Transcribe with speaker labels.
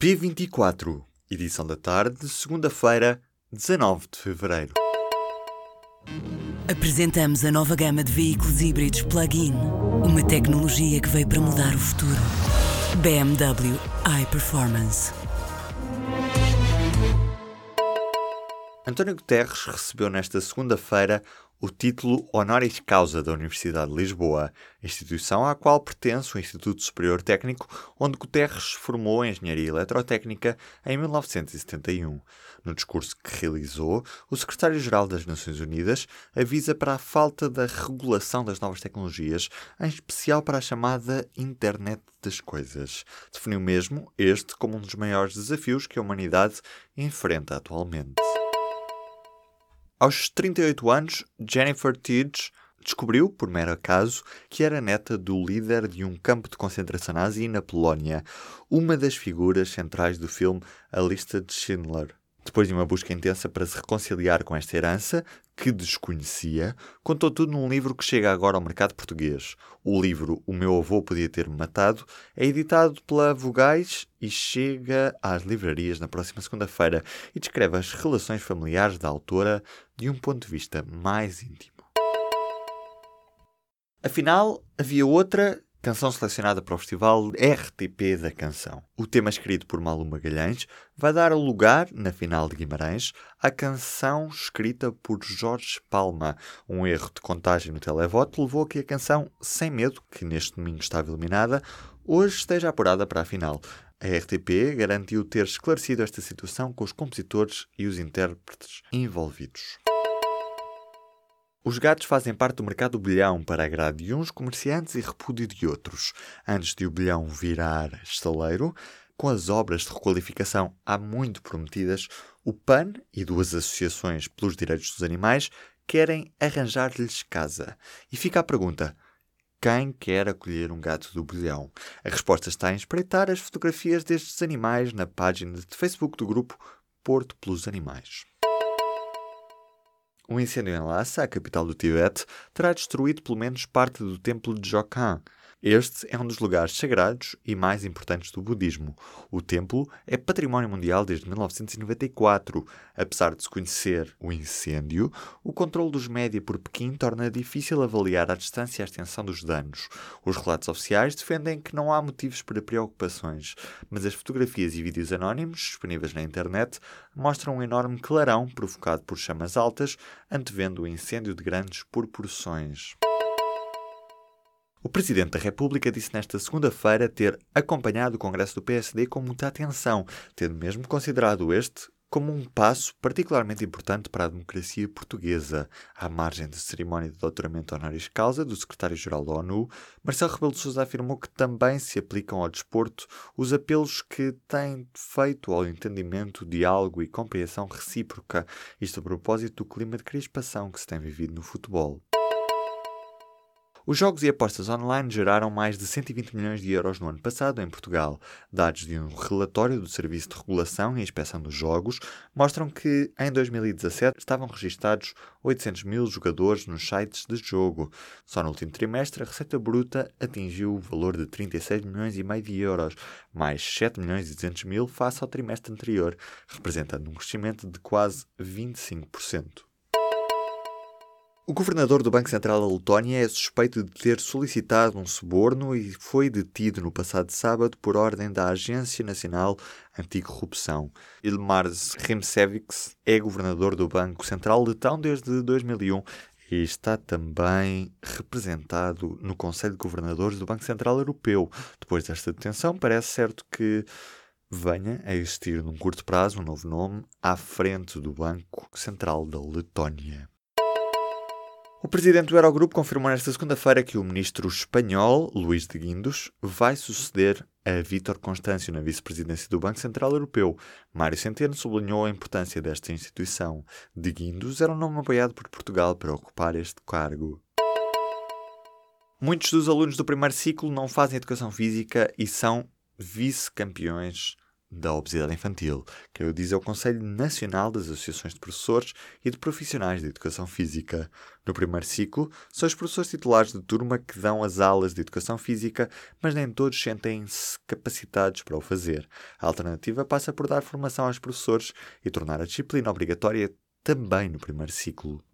Speaker 1: P24, edição da tarde, segunda-feira, 19 de fevereiro.
Speaker 2: Apresentamos a nova gama de veículos híbridos plug-in. Uma tecnologia que veio para mudar o futuro. BMW iPerformance.
Speaker 1: António Guterres recebeu nesta segunda-feira o título Honoris Causa da Universidade de Lisboa, instituição à qual pertence o Instituto Superior Técnico, onde Guterres formou Engenharia Eletrotécnica em 1971. No discurso que realizou, o secretário-geral das Nações Unidas avisa para a falta da regulação das novas tecnologias, em especial para a chamada Internet das Coisas. Definiu mesmo este como um dos maiores desafios que a humanidade enfrenta atualmente. Aos 38 anos, Jennifer Tidge descobriu, por mero acaso, que era neta do líder de um campo de concentração nazi na Polónia, uma das figuras centrais do filme A Lista de Schindler. Depois de uma busca intensa para se reconciliar com esta herança, que desconhecia, contou tudo num livro que chega agora ao mercado português. O livro O Meu Avô Podia Ter-me Matado é editado pela Vogais e chega às livrarias na próxima segunda-feira e descreve as relações familiares da autora de um ponto de vista mais íntimo. Afinal, havia outra Canção selecionada para o Festival RTP da Canção. O tema escrito por Malu Magalhães vai dar lugar, na final de Guimarães, à canção escrita por Jorge Palma. Um erro de contagem no televoto levou a que a canção Sem Medo, que neste domingo estava eliminada, hoje esteja apurada para a final. A RTP garantiu ter esclarecido esta situação com os compositores e os intérpretes envolvidos. Os gatos fazem parte do mercado do bilhão para agrado de uns comerciantes e repúdio de outros. Antes de o bilhão virar estaleiro, com as obras de requalificação há muito prometidas, o PAN e duas associações pelos direitos dos animais querem arranjar-lhes casa. E fica a pergunta: quem quer acolher um gato do bilhão? A resposta está em espreitar as fotografias destes animais na página de Facebook do grupo Porto pelos Animais. Um incêndio em Lhasa, a capital do Tibete, terá destruído pelo menos parte do templo de Jokhan. Este é um dos lugares sagrados e mais importantes do budismo. O templo é património mundial desde 1994. Apesar de se conhecer o incêndio, o controle dos média por Pequim torna difícil avaliar a distância e a extensão dos danos. Os relatos oficiais defendem que não há motivos para preocupações, mas as fotografias e vídeos anónimos disponíveis na internet mostram um enorme clarão provocado por chamas altas, antevendo o incêndio de grandes proporções. O Presidente da República disse nesta segunda-feira ter acompanhado o Congresso do PSD com muita atenção, tendo mesmo considerado este como um passo particularmente importante para a democracia portuguesa. À margem da cerimónia de doutoramento honoris causa do secretário-geral da ONU, Marcelo Rebelo de Sousa afirmou que também se aplicam ao desporto os apelos que têm feito ao entendimento, diálogo e compreensão recíproca, isto a propósito do clima de crispação que se tem vivido no futebol. Os jogos e apostas online geraram mais de 120 milhões de euros no ano passado em Portugal. Dados de um relatório do Serviço de Regulação e Inspeção dos Jogos mostram que, em 2017, estavam registados 800 mil jogadores nos sites de jogo. Só no último trimestre, a receita bruta atingiu o valor de 36 milhões e meio de euros, mais 7 milhões e 200 mil face ao trimestre anterior, representando um crescimento de quase 25%. O governador do Banco Central da Letónia é suspeito de ter solicitado um suborno e foi detido no passado sábado por ordem da Agência Nacional Anticorrupção. Ilmars Rimsevics é governador do Banco Central Letão desde 2001 e está também representado no Conselho de Governadores do Banco Central Europeu. Depois desta detenção, parece certo que venha a existir num curto prazo um novo nome à frente do Banco Central da Letónia. O presidente do Eurogrupo confirmou nesta segunda-feira que o ministro espanhol, Luís de Guindos, vai suceder a Vítor Constâncio na vice-presidência do Banco Central Europeu. Mário Centeno sublinhou a importância desta instituição. De Guindos era um nome apoiado por Portugal para ocupar este cargo. Muitos dos alunos do primeiro ciclo não fazem educação física e são vice-campeões da obesidade infantil. Quem o diz é o Conselho Nacional das Associações de Professores e de Profissionais de Educação Física. No primeiro ciclo, são os professores titulares de turma que dão as aulas de Educação Física, mas nem todos sentem-se capacitados para o fazer. A alternativa passa por dar formação aos professores e tornar a disciplina obrigatória também no primeiro ciclo.